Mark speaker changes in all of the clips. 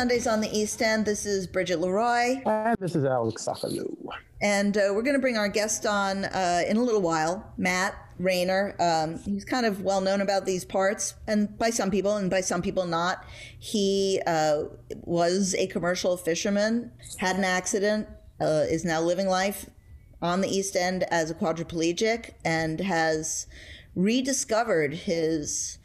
Speaker 1: Sundays on the East End. This is Bridget Leroy,
Speaker 2: And this is Alex Sokolow.
Speaker 1: and uh, we're going to bring our guest on uh, in a little while, Matt Rayner. Um, he's kind of well known about these parts, and by some people, and by some people not. He uh, was a commercial fisherman, had an accident, uh, is now living life on the East End as a quadriplegic, and has rediscovered his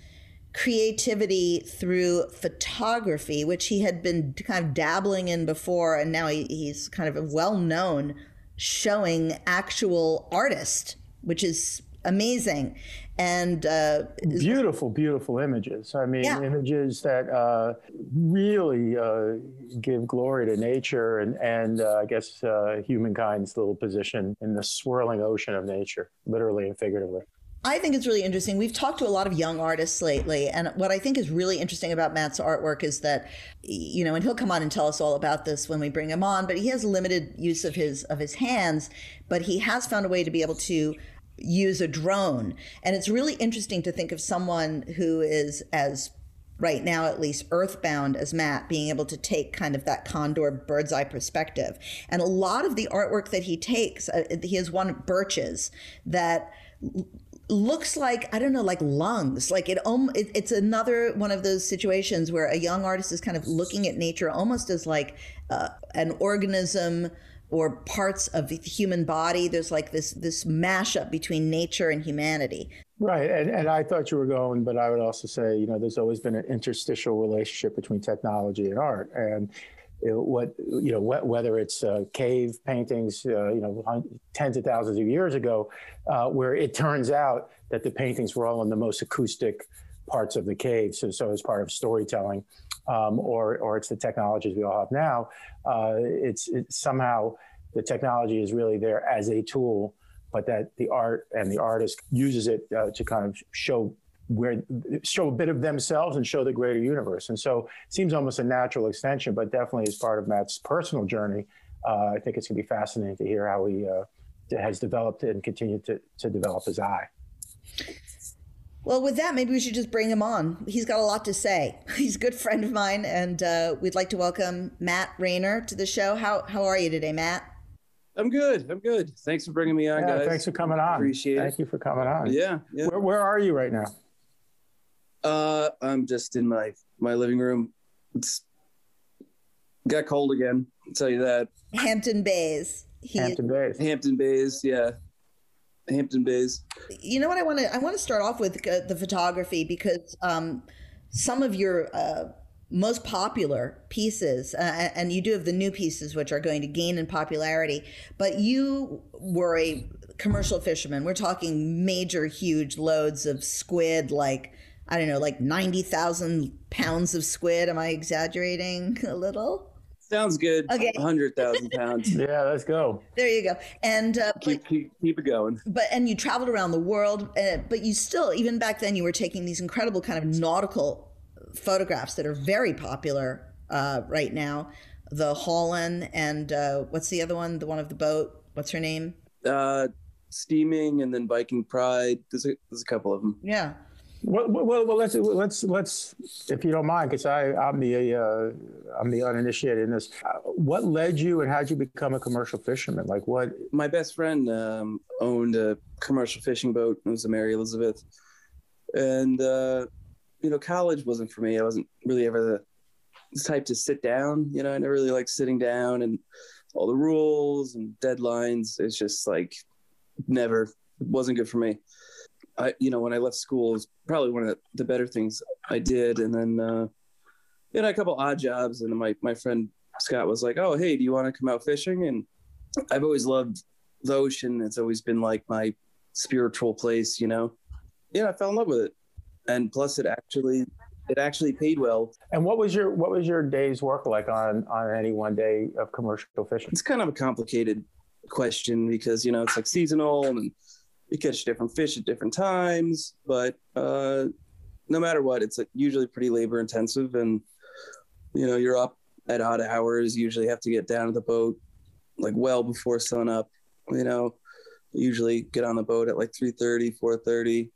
Speaker 1: creativity through photography, which he had been kind of dabbling in before, and now he, he's kind of a well known showing actual artist, which is amazing. And uh,
Speaker 2: Beautiful, beautiful images. I mean,
Speaker 1: Yeah.
Speaker 2: images that uh, really uh, give glory to nature and, and uh, I guess uh, humankind's little position in the swirling ocean of nature, literally and figuratively.
Speaker 1: I think it's really interesting. We've talked to a lot of young artists lately, and what I think is really interesting about Matt's artwork is that, you know, and he'll come on and tell us all about this when we bring him on. But he has limited use of his of his hands, but he has found a way to be able to use a drone, and it's really interesting to think of someone who is as right now at least earthbound as Matt being able to take kind of that condor bird's eye perspective. And a lot of the artwork that he takes, uh, he has one birches that looks like I don't know like lungs like it, um, it it's another one of those situations where a young artist is kind of looking at nature almost as like uh, an organism or parts of the human body there's like this this mashup between nature and humanity
Speaker 2: Right. And, and I thought you were going, but I would also say, you know, there's always been an interstitial relationship between technology and art. And what, you know, wh- whether it's uh, cave paintings, uh, you know, tens of thousands of years ago, uh, where it turns out that the paintings were all in the most acoustic parts of the cave. So, so as part of storytelling, um, or, or it's the technologies we all have now, uh, it's, it's somehow the technology is really there as a tool but that the art and the artist uses it uh, to kind of show where show a bit of themselves and show the greater universe and so it seems almost a natural extension but definitely as part of matt's personal journey uh, i think it's going to be fascinating to hear how he uh, has developed and continued to, to develop his eye
Speaker 1: Well, with that, maybe we should just bring him on. He's got a lot to say. He's a good friend of mine, and uh, we'd like to welcome Matt Rayner to the show. How how are you today, Matt?
Speaker 3: I'm good. I'm good. Thanks for bringing me on,
Speaker 2: yeah,
Speaker 3: guys.
Speaker 2: thanks for coming on
Speaker 3: Appreciate
Speaker 2: thank
Speaker 3: it.
Speaker 2: Thank you for coming on
Speaker 3: Yeah, yeah.
Speaker 2: where, where are you right now
Speaker 3: Uh, I'm just in my my living room. It's got cold again. I'll tell you that.
Speaker 1: Hampton Bays. He,
Speaker 2: hampton bays
Speaker 3: Hampton Bays, yeah. Hampton Bays.
Speaker 1: you know what I want to I want to start off with uh, the photography because um, some of your uh, most popular pieces, uh, and you do have the new pieces which are going to gain in popularity, but you were a commercial fisherman. We're talking major, huge loads of squid, like I don't know, like ninety thousand pounds of squid. Am I exaggerating a little?
Speaker 3: Sounds good.
Speaker 1: Okay.
Speaker 3: hundred thousand pounds.
Speaker 2: yeah let's go
Speaker 1: There you go. And uh, but-
Speaker 3: keep, keep keep it going.
Speaker 1: but and you traveled around the world uh, but you still even back then you were taking these incredible kind of nautical photographs that are very popular uh, right now the Holland and uh, what's the other one the one of the boat what's her name
Speaker 3: Uh, steaming and then Viking Pride. There's a there's a couple of them.
Speaker 1: yeah
Speaker 2: Well, well, well, let's let's let's, if you don't mind, because I I'm the uh, I'm the uninitiated in this. Uh, what led you, and how did you become a commercial fisherman? Like what?
Speaker 3: my best friend um, owned a commercial fishing boat. It was the Mary Elizabeth, and uh, you know, college wasn't for me. I wasn't really ever the type to sit down. You know, I never really liked sitting down and all the rules and deadlines. It's just like never wasn't good for me. I, you know, when I left school, it was probably one of the, the better things I did. And then, uh, you know, a couple odd jobs. And my, my friend Scott was like, Oh, Hey, do you want to come out fishing? And I've always loved the ocean. It's always been like my spiritual place, you know. Yeah, I fell in love with it, and plus, it actually it actually paid well.
Speaker 2: And what was your what was your day's work like on on any one day of commercial fishing?
Speaker 3: It's kind of a complicated question because you know it's like seasonal and you catch different fish at different times, but uh, no matter what, it's usually pretty labor intensive, and you know you're up at odd hours. You usually have to get down to the boat like well before sun up. You know, usually get on the boat at like 3.30 4.30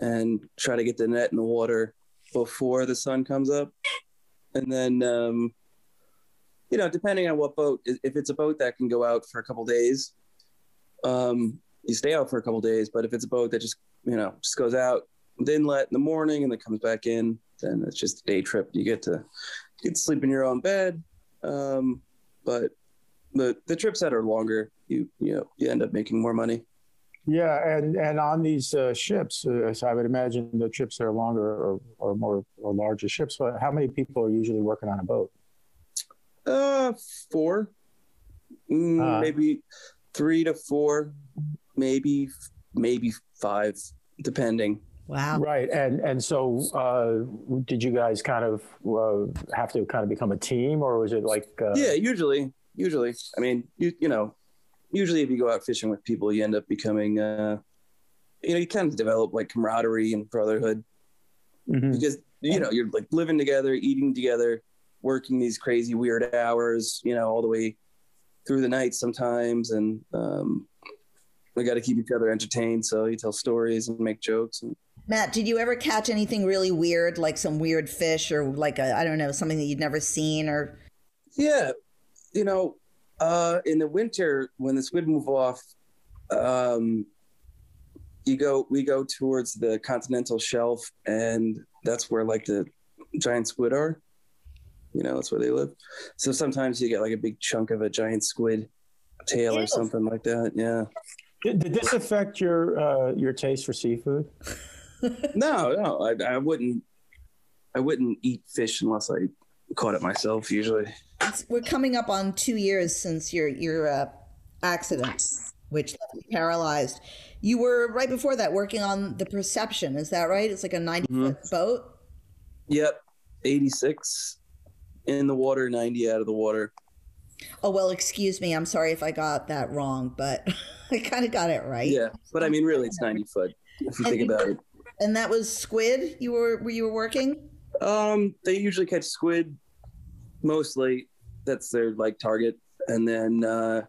Speaker 3: and try to get the net in the water before the sun comes up and then um, you know depending on what boat if it's a boat that can go out for a couple days um, you stay out for a couple days but if it's a boat that just you know just goes out then let in the morning and then comes back in then it's just a day trip you get to you get to sleep in your own bed um, but the the trips that are longer you you know you end up making more money
Speaker 2: Yeah, and and on these uh, ships, uh, so I would imagine the trips that are longer or, or more or larger ships. But how many people are usually working on a boat?
Speaker 3: uh four Mm,
Speaker 2: Ah.
Speaker 3: maybe three to four maybe maybe five depending
Speaker 1: Wow.
Speaker 2: Right, and and so uh, did you guys kind of uh, have to kind of become a team, or was it like uh,
Speaker 3: yeah usually usually i mean you you know usually if you go out fishing with people you end up becoming uh you know you kind of develop like camaraderie and brotherhood
Speaker 2: mhm.
Speaker 3: because you know you're like living together eating together working these crazy weird hours you know all the way through the night sometimes and um we got to keep each other entertained so you tell stories and make jokes and
Speaker 1: Matt, did you ever catch anything really weird, like some weird fish or like a, I don't know, something that you'd never seen or?
Speaker 3: yeah you know uh in the winter when the squid move off um you go we go towards the continental shelf and that's where like the giant squid are you know that's where they live so sometimes you get like a big chunk of a giant squid tail
Speaker 1: Ew.
Speaker 3: or something like that yeah
Speaker 2: Did, did this affect your uh, your taste for seafood?
Speaker 3: no no I, I wouldn't i wouldn't eat fish unless i caught it myself usually
Speaker 1: It's, we're coming up on two years since your your uh, accident, which left you paralyzed. You were right before that working on the Perception. Is that right? It's like a 90
Speaker 3: Mhm.
Speaker 1: foot boat.
Speaker 3: yep 86 in the water 90 out of the water
Speaker 1: Oh well, excuse me. I'm sorry if I got that wrong, but I kind of got it right.
Speaker 3: Yeah, but I mean, really, it's ninety foot if you
Speaker 1: And
Speaker 3: think about it.
Speaker 1: And that was squid. You were where you were working.
Speaker 3: Um, they usually catch squid, mostly. That's their like target, and then uh,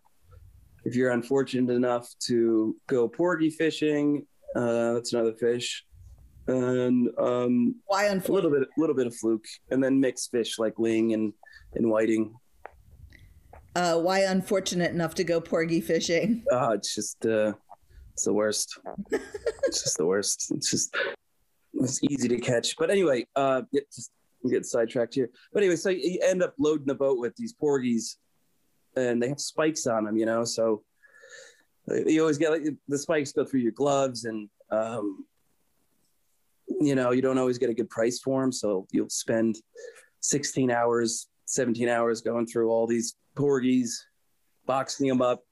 Speaker 3: if you're unfortunate enough to go porgy fishing, uh, that's another fish, and um,
Speaker 1: Why
Speaker 3: a little bit, a little bit of fluke, and then mixed fish like ling and and whiting.
Speaker 1: Uh, why unfortunate enough to go porgy fishing?
Speaker 3: Ah, it's just uh, it's the worst. it's just the worst. It's just it's easy to catch. But anyway, uh, yeah, just I'm getting sidetracked here. But anyway, so you end up loading the boat with these porgies, and they have spikes on them, you know. So you always get like the spikes go through your gloves, and um, you know you don't always get a good price for them. So you'll spend 16 hours, 17 hours going through all these porgies, boxing them up,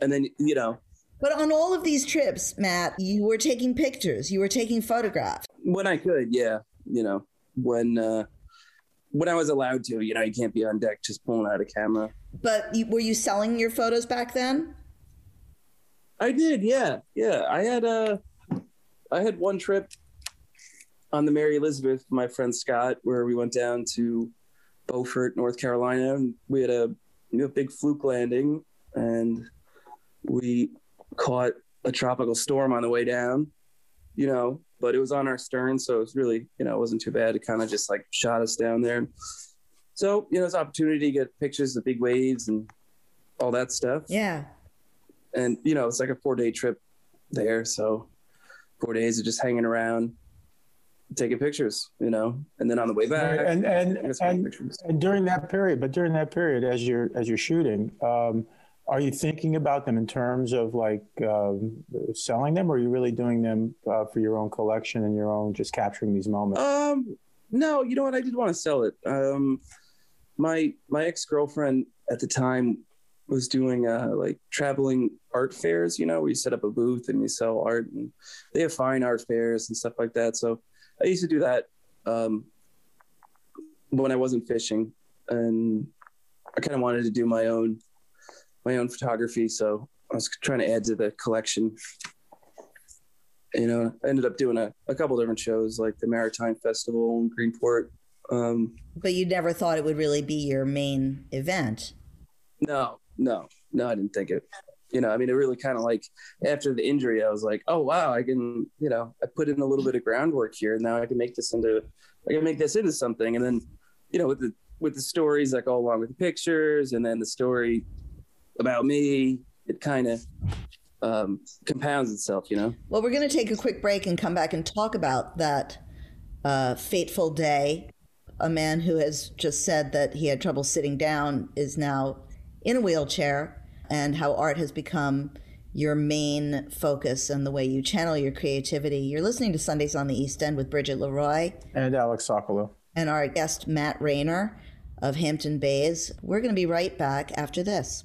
Speaker 3: and then you know
Speaker 1: But on all of these trips, Matt, you were taking pictures. You were taking photographs.
Speaker 3: when I could, yeah, you know, when uh when I was allowed to, you know, you can't be on deck just pulling out a camera.
Speaker 1: But you, were you selling your photos back then?
Speaker 3: I did, yeah, yeah. I had uh I had one trip on the Mary Elizabeth, my friend Scott, where we went down to Beaufort, North Carolina, and we had a you know, big fluke landing, and we caught a tropical storm on the way down. You know, but it was on our stern, so it was really, you know, it wasn't too bad. It kind of just like shot us down there. So, you know, it's opportunity to get pictures of big waves and all that stuff
Speaker 1: Yeah.
Speaker 3: and you know it's like a four day trip there so four days of just hanging around taking pictures you know and then on the way back
Speaker 2: and and
Speaker 3: some
Speaker 2: and, and during that period, but during that period, as you're as you're shooting, um, are you thinking about them in terms of like um, selling them, or are you really doing them uh, for your own collection and your own just capturing these moments?
Speaker 3: um no you know what i did want to sell it um my my ex-girlfriend at the time was doing uh, like traveling art fairs, you know, where you set up a booth and you sell art, and they have fine art fairs and stuff like that. So I used to do that um, when I wasn't fishing, and I kind of wanted to do my own my own photography. So I was trying to add to the collection. You know, I ended up doing a, a couple different shows like the Maritime Festival in Greenport. Um,
Speaker 1: but you never thought it would really be your main event.
Speaker 3: No, no, no, I didn't think it. You know, I mean, it really kind of like after the injury, I was like, oh wow, I can, you know, I put in a little bit of groundwork here, and now I can make this into, I can make this into something. And then, you know, with the with the stories that go along with the pictures, and then the story about me, it kind of um, compounds itself, you know.
Speaker 1: Well, we're going to take a quick break and come back and talk about that uh, fateful day. A man who has just said that he had trouble sitting down is now in a wheelchair, and how art has become your main focus and the way you channel your creativity. You're listening to Sundays on the East End with Bridget Leroy
Speaker 2: and Alex Sokolow
Speaker 1: and our guest Matt Rayner of Hampton Bays. We're going to be right back after this.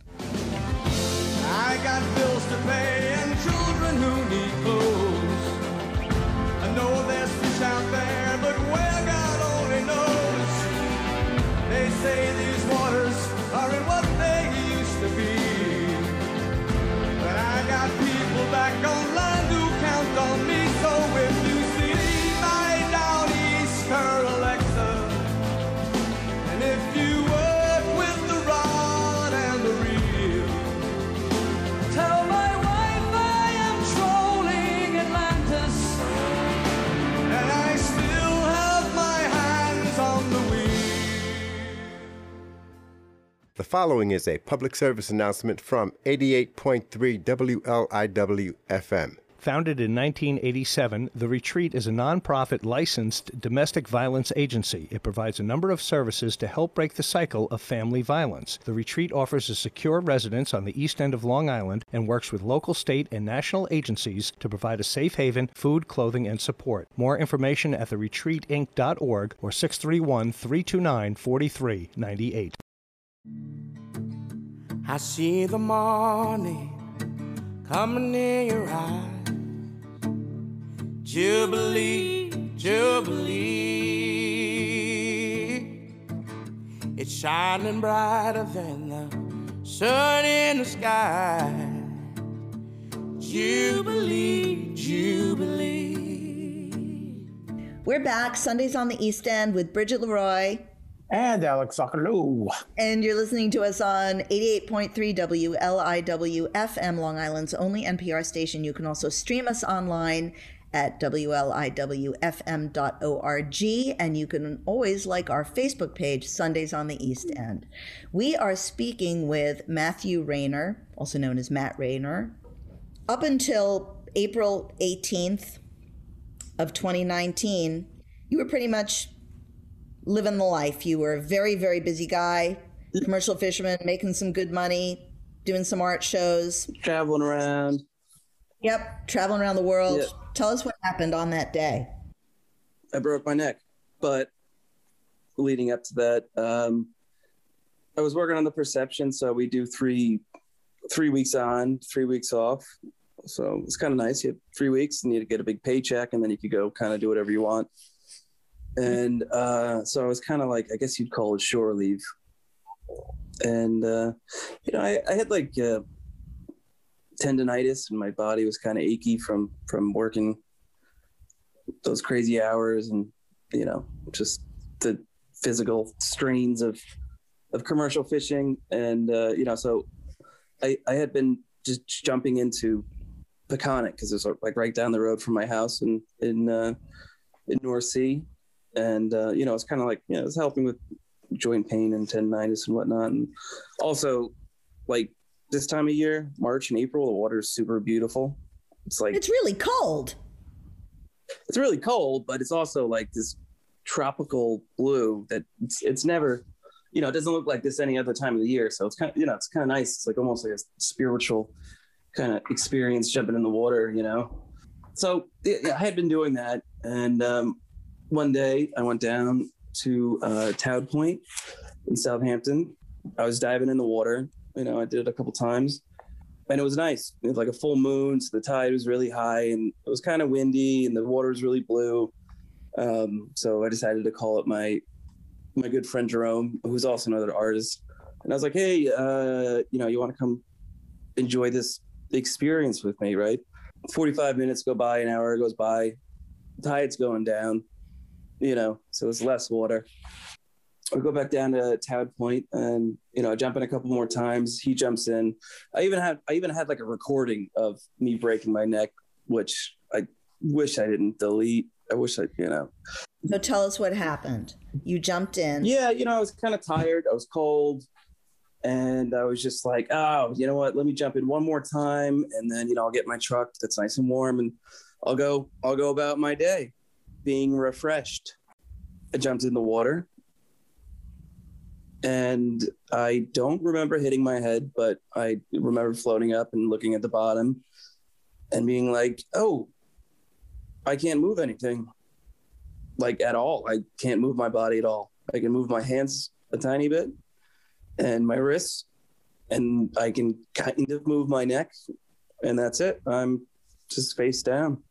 Speaker 4: The
Speaker 5: following is a public service announcement from 88.3 WLIW FM.
Speaker 6: Founded in 1987, The Retreat is a nonprofit licensed domestic violence agency. It provides a number of services to help break the cycle of family violence. The Retreat offers a secure residence on the east end of Long Island and works with local, state, and national agencies to provide a safe haven, food, clothing, and support. More information at theretreatinc.org or 631 329 4398.
Speaker 7: I see the morning coming in your eyes. Jubilee, Jubilee. It's shining brighter than the sun in the sky. Jubilee, Jubilee.
Speaker 1: We're back Sundays on the East End with Bridget Leroy.
Speaker 2: And Alex Sokolow.
Speaker 1: And you're listening to us on 88.3 WLIW FM, Long Island's only NPR station. You can also stream us online at WLIWFM.org. And you can always like our Facebook page, Sundays on the East End. We are speaking with Matthew Rayner, also known as Matt Rayner. Up until April 18th of 2019, you were pretty much living the life. You were a very, very busy guy, commercial fisherman, making some good money, doing some art shows.
Speaker 3: Traveling around.
Speaker 1: Yep, traveling around the world. Tell us what happened on that day.
Speaker 3: I broke my neck, but leading up to that, um, I was working on the perception. So we do three, three weeks on, three weeks off. So it's kind of nice. You have three weeks and you get a big paycheck, and then you could go kind of do whatever you want. And uh, so I was kind of like, I guess you'd call it shore leave. And uh, you know, I, I had like uh, tendonitis, and my body was kind of achy from from working those crazy hours, and you know, just the physical strains of of commercial fishing. And uh, you know, so I I had been just jumping into Peconic because it's like right down the road from my house in in uh, in North Sea, and uh, you know it's kind of like you know it's helping with joint pain and tendonitis and whatnot, and also like this time of year, March and April, the water is super beautiful. It's like
Speaker 1: It's really cold.
Speaker 3: it's really cold, but it's also like this tropical blue that it's, it's never, you know, it doesn't look like this any other time of the year. So it's kind of, you know, it's kind of nice. It's like almost like a spiritual kind of experience jumping in the water, you know? So yeah, I had been doing that. And um, one day I went down to uh, Point in Southampton. I was diving in the water You know, I did it a couple times, and it was nice. It was like a full moon, so the tide was really high, and it was kind of windy, and the water was really blue. Um, so I decided to call up my my good friend Jerome, who's also another artist, and I was like, "Hey, uh, you know, you want to come enjoy this experience with me, right?" Forty-five minutes go by, an hour goes by, tide's going down, you know, so it's less water. I go back down to Tower Point and you know I jump in a couple more times. He jumps in. I even had I even had like a recording of me breaking my neck, which I wish I didn't delete. I wish I you know.
Speaker 1: So tell us what happened. You jumped in.
Speaker 3: Yeah, you know I was kind of tired. I was cold, and I was just like, oh, you know what? Let me jump in one more time, and then you know I'll get my truck that's nice and warm, and I'll go I'll go about my day, being refreshed. I jumped in the water and I don't remember hitting my head, but I remember floating up and looking at the bottom and being like, "Oh, I can't move anything, like at all. I can't move my body at all. I can move my hands a tiny bit and my wrists, and I can kind of move my neck, and that's it. I'm just face down,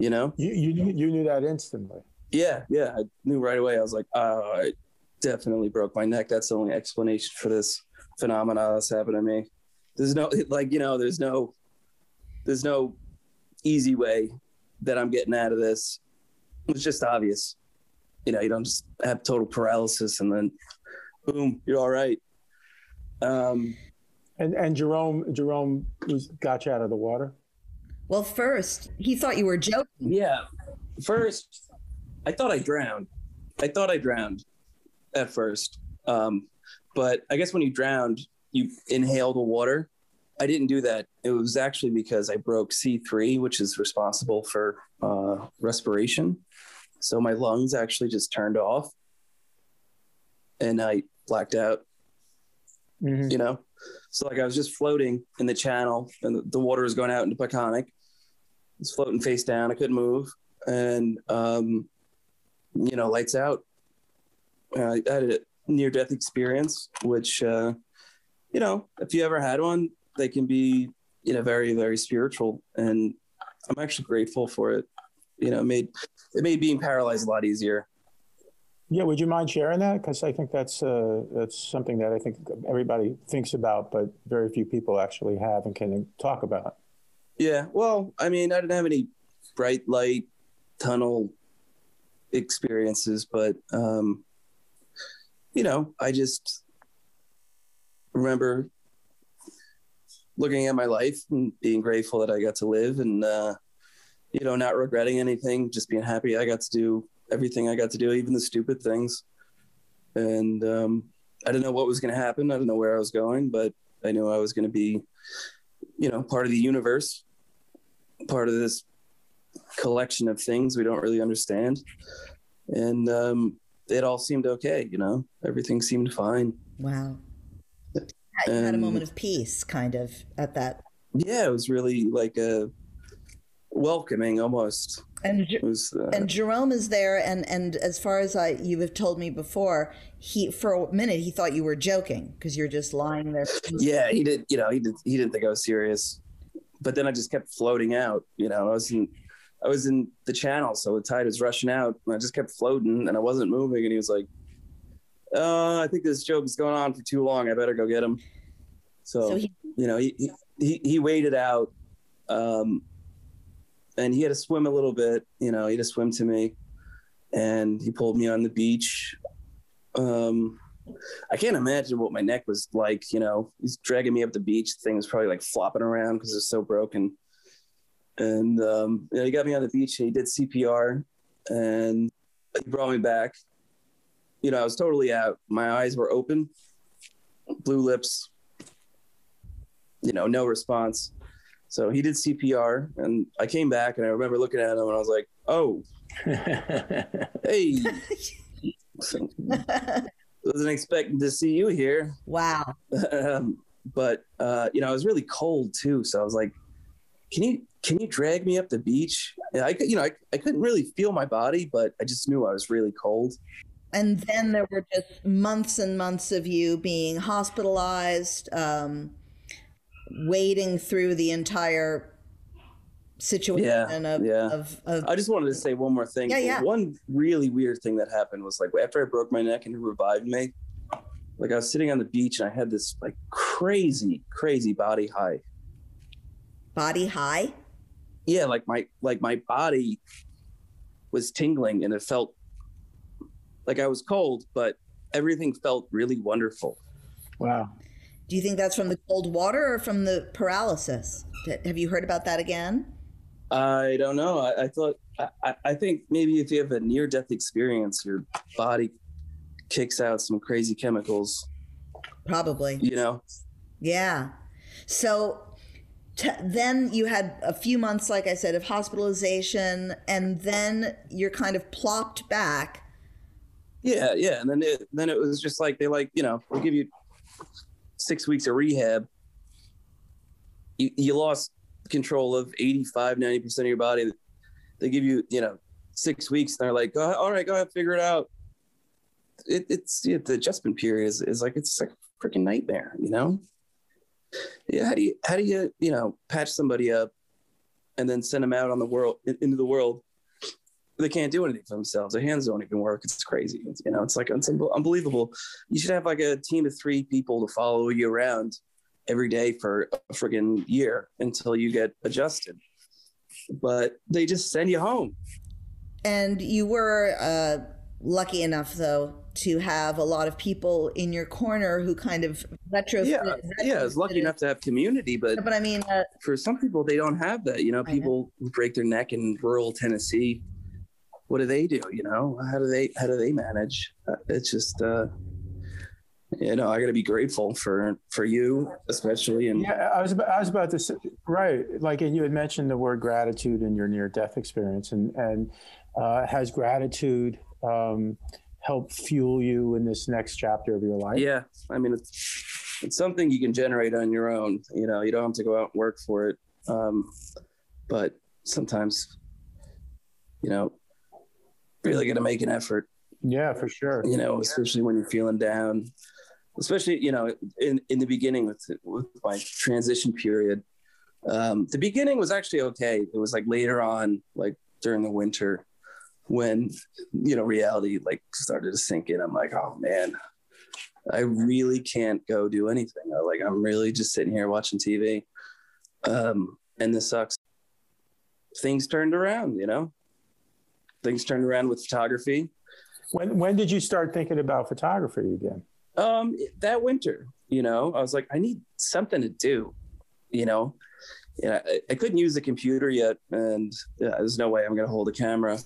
Speaker 3: you know.
Speaker 2: You you you knew that instantly.
Speaker 3: Yeah, yeah, I knew right away. I was like, "Oh, I definitely broke my neck. That's the only explanation for this phenomena that's happened to me. There's no like you know, there's no there's no easy way that I'm getting out of this. It's just obvious. You know, you don't just have total paralysis and then boom, you're all right. Um
Speaker 2: And and Jerome Jerome was got you out of the water.
Speaker 1: Well, first he thought you were joking.
Speaker 3: yeah. First, I thought I drowned. I thought I drowned at first. Um, but I guess when you drowned, you inhale the water. I didn't do that. It was actually because I broke C3, which is responsible for uh, respiration. So my lungs actually just turned off and I blacked out,
Speaker 2: Mhm.
Speaker 3: you know? So like I was just floating in the channel and the, the water was going out into Peconic. Was floating face down. I couldn't move. And, um, you know, lights out. Uh, I had a near death experience, which, uh, you know, if you ever had one, they can be, you know, very, very spiritual. And I'm actually grateful for it. You know, it made, it made being paralyzed a lot easier.
Speaker 2: Yeah, would you mind sharing that? Because I think that's uh, that's something that I think everybody thinks about, but very few people actually have and can talk about.
Speaker 3: Yeah. Well, I mean, I didn't have any bright light tunnel experiences, but um, you know, I just remember looking at my life and being grateful that I got to live and uh, you know, not regretting anything, just being happy I got to do everything I got to do, even the stupid things. And um, I didn't know what was going to happen. I didn't know where I was going, but I knew I was going to be, you know, part of the universe, part of this collection of things we don't really understand. And um, it all seemed okay, you know, everything seemed fine.
Speaker 1: Wow. You had a moment of peace, kind of, at that.
Speaker 3: Yeah, it was really like a welcoming almost.
Speaker 1: And
Speaker 3: was, uh,
Speaker 1: and Jerome is there, and and as far as I you have told me before, he for a minute he thought you were joking because you're just lying there.
Speaker 3: yeah, he did, you know, he did, he didn't think I was serious, but then I just kept floating out, you know, I was in, I was in the channel. So the tide was rushing out and I just kept floating and I wasn't moving. And he was like, uh, I think this joke is going on for too long. I better go get him. So,
Speaker 1: So he
Speaker 3: you know, he, he- he, he waited out, um, and he had to swim a little bit, you know, he had to swim to me and he pulled me on the beach. Um, I can't imagine what my neck was like. You know, he's dragging me up the beach. The thing was probably like flopping around because it's so broken. And um, you know, he got me on the beach. He did CPR, and he brought me back. You know, I was totally out. My eyes were open, blue lips. You know, no response. So he did CPR, and I came back, and I remember looking at him, and I was like, "Oh, hey." Wasn't expecting to see you here.
Speaker 1: wow.
Speaker 3: um, but uh, you know, I was really cold too, so I was like, "Can you can you drag me up the beach?" And I could, you know, I, I couldn't really feel my body, but I just knew I was really cold.
Speaker 1: And then there were just months and months of you being hospitalized, um, wading through the entire situation
Speaker 3: Yeah,
Speaker 1: of,
Speaker 3: yeah.
Speaker 1: of, of
Speaker 3: I just wanted to say one more thing.
Speaker 1: Yeah, yeah.
Speaker 3: One really weird thing that happened was like after I broke my neck and it revived me, like I was sitting on the beach and I had this like crazy, crazy body high.
Speaker 1: body high.
Speaker 3: Yeah, like my like my body was tingling and it felt like I was cold, but everything felt really wonderful.
Speaker 2: Wow.
Speaker 1: Do you think that's from the cold water or from the paralysis? Have you heard about that again?
Speaker 3: I don't know. I, I thought I- I, think maybe if you have a near death experience, your body kicks out some crazy chemicals.
Speaker 1: Probably.
Speaker 3: You know,
Speaker 1: Yeah. So t- then you had a few months, like I said, of hospitalization, and then you're kind of plopped back.
Speaker 3: Yeah, yeah, and then it then it was just like they like you know they give you six weeks of rehab. You you lost control of 85 90 percent of your body. They give you you know six weeks, and they're like, go, all right, go ahead, figure it out. It, it's the adjustment period is, is like it's like a freaking nightmare, you know. Yeah, how do you how do you you know patch somebody up and then send them out on the world into the world they can't do anything for themselves. Their hands don't even work. It's crazy. It's, you know, it's like it's unbelievable. You should have like a team of three people to follow you around every day for a friggin' year until you get adjusted. But they just send you home.
Speaker 1: And you were uh, lucky enough, though, to have a lot of people in your corner who kind of retro.
Speaker 3: Yeah, yeah. I was lucky enough to have community, but
Speaker 1: But I mean, uh,
Speaker 3: for some people, they don't have that. You know,
Speaker 1: know.
Speaker 3: people who break their neck in rural Tennessee. What do they do? You know, how do they how do they manage? Uh, it's just, uh, you know, I got to be grateful for for you, especially, and
Speaker 2: Yeah, I was about, I was about to say, right. Like, and you had mentioned the word gratitude in your near death experience, and and uh, has gratitude um, helped fuel you in this next chapter of your life?
Speaker 3: yeah. I mean, it's it's something you can generate on your own. You know, you don't have to go out and work for it. Um, but sometimes, you know, really got to make an effort.
Speaker 2: Yeah, for sure.
Speaker 3: you know, especially when you're feeling down, especially, you know, in, in the beginning with, with my transition period. Um, the beginning was actually okay. It was like later on, like during the winter when, you know, reality like started to sink in. I'm like, oh man, I really can't go do anything. I, like, I'm really just sitting here watching TV. Um, and this sucks. Things turned around, you know, things turned around with photography.
Speaker 2: When when did you start thinking about photography again?
Speaker 3: Um that winter you know i was like i need something to do you know? Yeah I, I couldn't use the computer yet and yeah, there's no way i'm gonna hold a camera.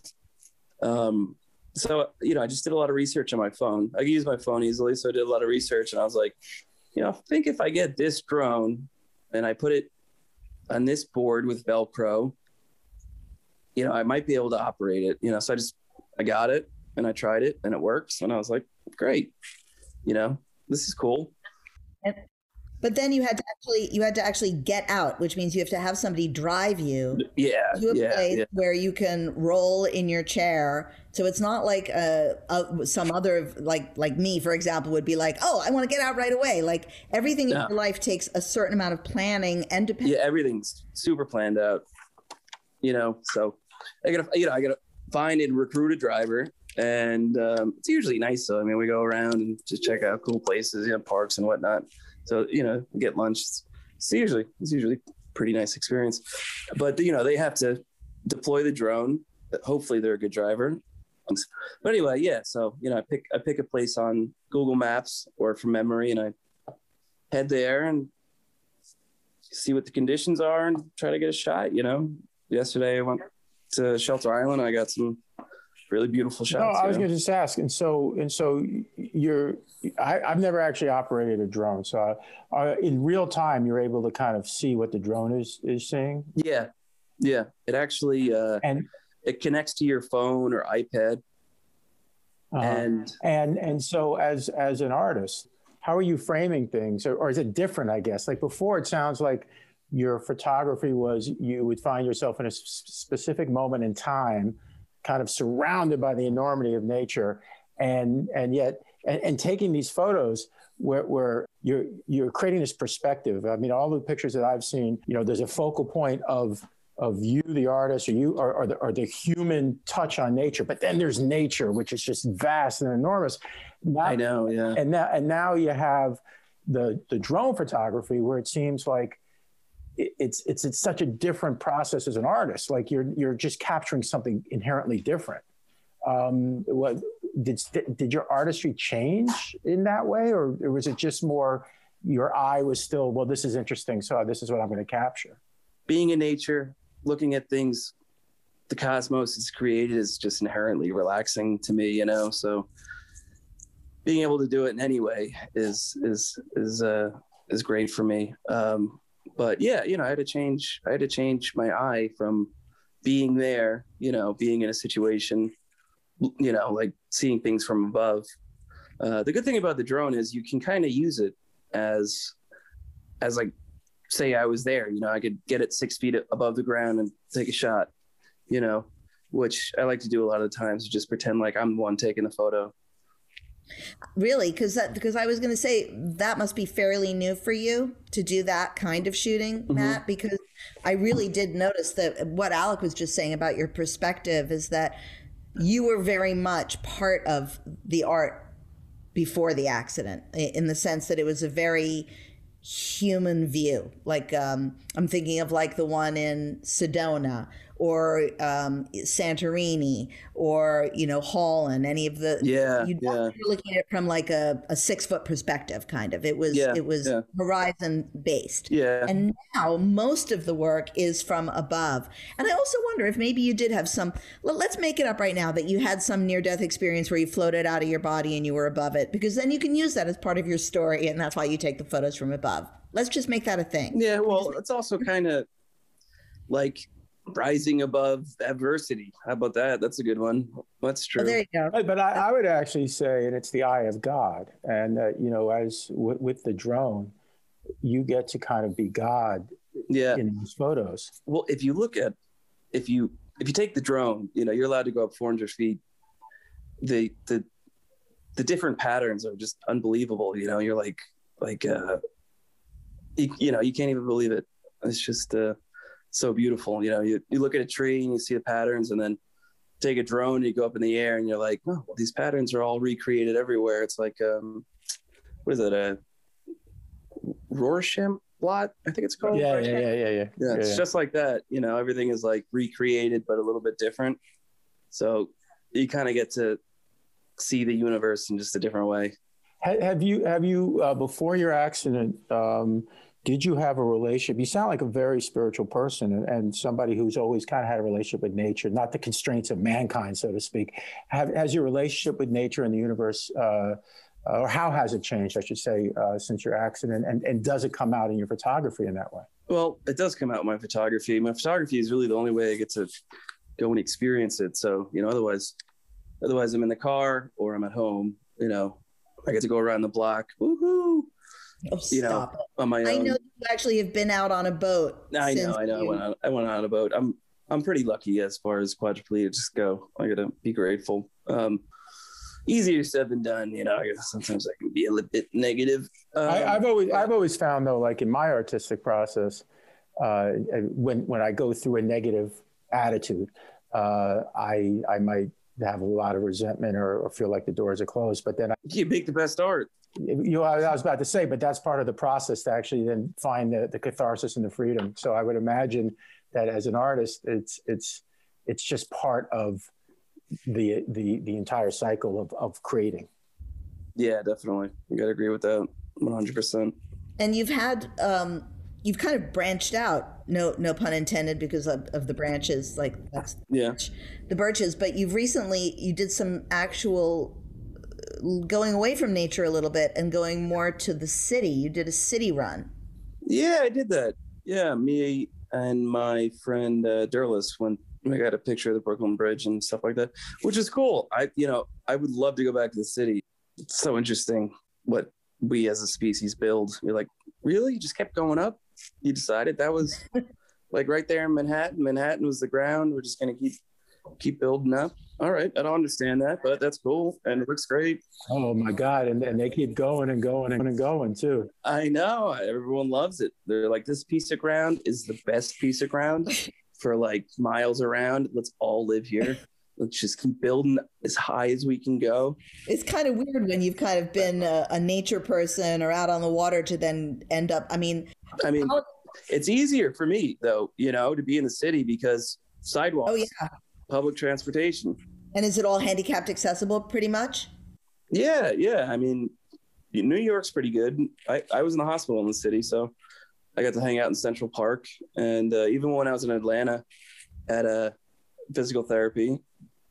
Speaker 3: Um so you know i just did a lot of research on my phone. I can use my phone easily so i did a lot of research and i was like you know I think if i get this drone and i put it on this board with velcro you know i might be able to operate it you know? So i just i got it and i tried it and it works and i was like great you know this is cool
Speaker 1: but then you had to actually you had to actually get out, which means you have to have somebody drive you
Speaker 3: yeah
Speaker 1: to a
Speaker 3: yeah,
Speaker 1: place
Speaker 3: yeah.
Speaker 1: where you can roll in your chair. So it's not like a, a some other like like me, for example, would be like, oh, I want to get out right away. Like everything in your life takes a certain amount of planning and
Speaker 3: yeah everything's super planned out you know so i gotta you know i gotta find and recruit a driver and um, it's usually nice so i mean we go around and just check out cool places you know parks and whatnot. So you know get lunch. It's, it's usually it's usually pretty nice experience. But you know they have to deploy the drone. Hopefully they're a good driver. But anyway yeah so you know i pick i pick a place on google maps or from memory and i head there and see what the conditions are and try to get a shot. You know, yesterday I went to Shelter Island. I got some really beautiful shots.
Speaker 2: No, I was going to just ask, and so and so you're. I, I've never actually operated a drone, so uh, in real time you're able to kind of see what the drone is is seeing.
Speaker 3: Yeah, yeah. It actually uh,
Speaker 2: And
Speaker 3: it connects to your phone or iPad,
Speaker 2: uh,
Speaker 3: and
Speaker 2: and and so as as an artist, how are you framing things, or, or is it different? I guess like before, it sounds like your photography was you would find yourself in a s- specific moment in time, kind of surrounded by the enormity of nature, and and yet and, and taking these photos where, where you're you're creating this perspective. I mean, all the pictures that I've seen, you know, there's a focal point of of you, the artist, or you, or, or, the, or the human touch on nature. But then there's nature, which is just vast and enormous.
Speaker 3: Now, I know, yeah.
Speaker 2: And now, and now you have the the drone photography, where it seems like it's it's it's such a different process as an artist. Like you're you're just capturing something inherently different. Um, what did did your artistry change in that way, or, or was it just more your eye was still well? This is interesting, so this is what I'm going to capture.
Speaker 3: Being in nature, looking at things, the cosmos is created is just inherently relaxing to me, you know. So being able to do it in any way is is is uh is great for me. Um, but yeah, you know, I had to change. I had to change my eye from being there, you know, being in a situation, you know, like seeing things from above. Uh, the good thing about the drone is you can kind of use it as, as like, say I was there, you know, I could get it six feet above the ground and take a shot, you know, which I like to do a lot of times, just pretend like I'm the one taking the photo.
Speaker 1: Really, because that because I was going to say that must be fairly new for you to do that kind of shooting, mm-hmm. Matt. Because I really did notice that what Alec was just saying about your perspective is that you were very much part of the art before the accident, in the sense that it was a very human view. Like um, I'm thinking of like the one in Sedona or um, Santorini or you know Holland, any of the
Speaker 3: yeah, you yeah.
Speaker 1: You're looking at it from like a, a six foot perspective, kind of. It was yeah, it was yeah. horizon based.
Speaker 3: Yeah.
Speaker 1: And now most of the work is from above. And I also wonder if maybe you did have some. Let's make it up right now that you had some near death experience where you floated out of your body and you were above it, because then you can use that as part of your story, and that's why you take the photos from above. Let's just make that a thing.
Speaker 3: Yeah. Well, it's also kind of like rising above adversity. How about that? That's a good one. That's true.
Speaker 1: Oh, there you go.
Speaker 2: But I, I, would actually say, and it's the eye of God. And, uh, you know, as w- with the drone, you get to kind of be God
Speaker 3: yeah.
Speaker 2: in these photos.
Speaker 3: Well, if you look at, if you, if you take the drone, you know, you're allowed to go up 400 feet. The, the, the different patterns are just unbelievable. You know, you're like, like, uh, you, you know, you can't even believe it. It's just, uh, so beautiful. You know, you, you look at a tree and you see the patterns and then take a drone and you go up in the air and you're like, oh, well, these patterns are all recreated everywhere. It's like, um, what is it? A Rorschach blot, I think it's called.
Speaker 2: Yeah, yeah, yeah, yeah, yeah.
Speaker 3: Yeah, it's
Speaker 2: yeah.
Speaker 3: just like that. You know, everything is like recreated, but a little bit different. So you kind of get to see the universe in just a different way.
Speaker 2: Have you, have you, uh, before your accident, um, did you have a relationship? You sound like a very spiritual person and, and, somebody who's always kind of had a relationship with nature, not the constraints of mankind, so to speak. Have, has your relationship with nature and the universe, uh, or how has it changed, I should say, uh, since your accident? And, and does it come out in your photography in that way?
Speaker 3: Well, it does come out in my photography. My photography is really the only way I get to go and experience it. So, you know, otherwise, otherwise I'm in the car or I'm at home, you know, I get to go around the block. Woohoo!
Speaker 1: Oh, you know, it.
Speaker 3: on my own. I
Speaker 1: know you actually have been out on a boat.
Speaker 3: I know, I know. You... I went, on, I went on a boat. I'm I'm pretty lucky as far as quadriplegics go. I gotta be grateful. Um, easier said than done. You know, I guess sometimes I can be a little bit negative.
Speaker 2: Um, I, have always I've always found though, like in my artistic process, uh, when when I go through a negative attitude, uh, I I might have a lot of resentment or, or, feel like the doors are closed. But then I,
Speaker 3: you make the best art
Speaker 2: you know, I was about to say, but that's part of the process to actually then find the, the catharsis and the freedom. So I would imagine that as an artist, it's it's it's just part of the the the entire cycle of of creating.
Speaker 3: Yeah, definitely. You got to agree with that, one hundred percent.
Speaker 1: And you've had um, you've kind of branched out. No, no pun intended, because of, of the branches. Like that's
Speaker 3: yeah,
Speaker 1: the birches. But you've recently you did some actual going away from nature a little bit and going more to the city. You did a city run.
Speaker 3: Yeah, I did that. Yeah, me and my friend uh, Derlis went. I got a picture of the Brooklyn Bridge and stuff like that, which is cool. I, you know, I would love to go back to the city. It's so interesting what we as a species build. You're like, really? You just kept going up? You decided that was like right there in Manhattan. Manhattan was the ground. We're just gonna keep keep building up. all right, I don't understand that, but that's cool and it looks great.
Speaker 2: Oh my God. And, and they keep going and going and going too.
Speaker 3: I know everyone loves it. They're like, this piece of ground is the best piece of ground for like miles around. Let's all live here. Let's just keep building as high as we can go.
Speaker 1: It's kind of weird when you've kind of been a, a nature person or out on the water to then end up. I mean,
Speaker 3: I mean,
Speaker 1: how-
Speaker 3: it's easier for me though, you know, to be in the city because oh, sidewalks,
Speaker 1: oh yeah.
Speaker 3: Public transportation.
Speaker 1: And is it all handicapped accessible pretty much?
Speaker 3: Yeah, yeah. I mean, New York's pretty good. I, I was in the hospital in the city, so I got to hang out in Central Park. And uh, even when I was in Atlanta at a physical therapy,